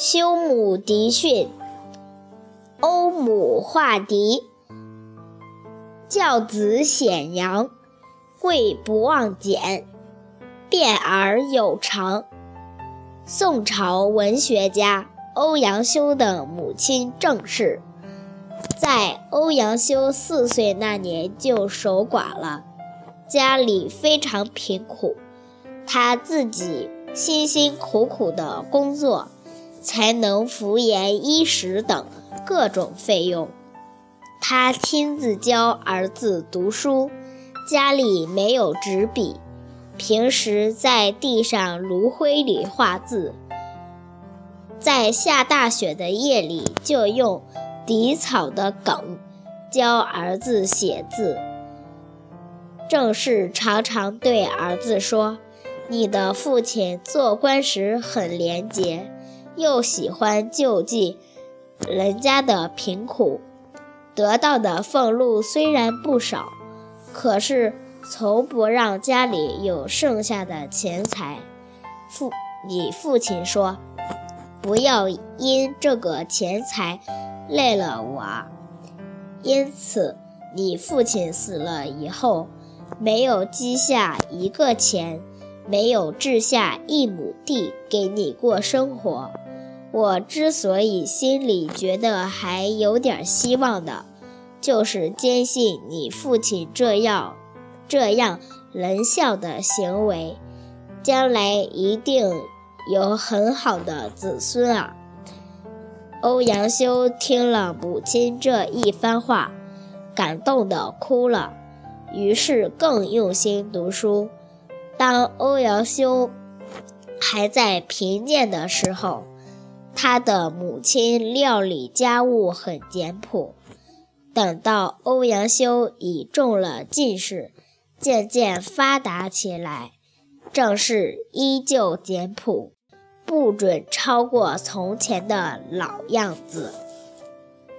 修母嫡训，欧母化嫡，教子显扬，贵不忘俭，变而有常。宋朝文学家欧阳修的母亲郑氏，在欧阳修四岁那年就守寡了，家里非常贫苦，他自己辛辛苦苦的工作。才能敷衍衣食等各种费用。他亲自教儿子读书，家里没有纸笔，平时在地上炉灰里画字。在下大雪的夜里，就用荻草的梗教儿子写字。正是常常对儿子说：“你的父亲做官时很廉洁。”又喜欢救济人家的贫苦，得到的俸禄虽然不少，可是从不让家里有剩下的钱财。父，你父亲说，不要因这个钱财累了我。因此，你父亲死了以后，没有积下一个钱，没有置下一亩地给你过生活。我之所以心里觉得还有点希望的，就是坚信你父亲这样这样仁孝的行为，将来一定有很好的子孙啊！欧阳修听了母亲这一番话，感动的哭了，于是更用心读书。当欧阳修还在贫贱的时候，他的母亲料理家务很简朴，等到欧阳修已中了进士，渐渐发达起来，正是依旧简朴，不准超过从前的老样子。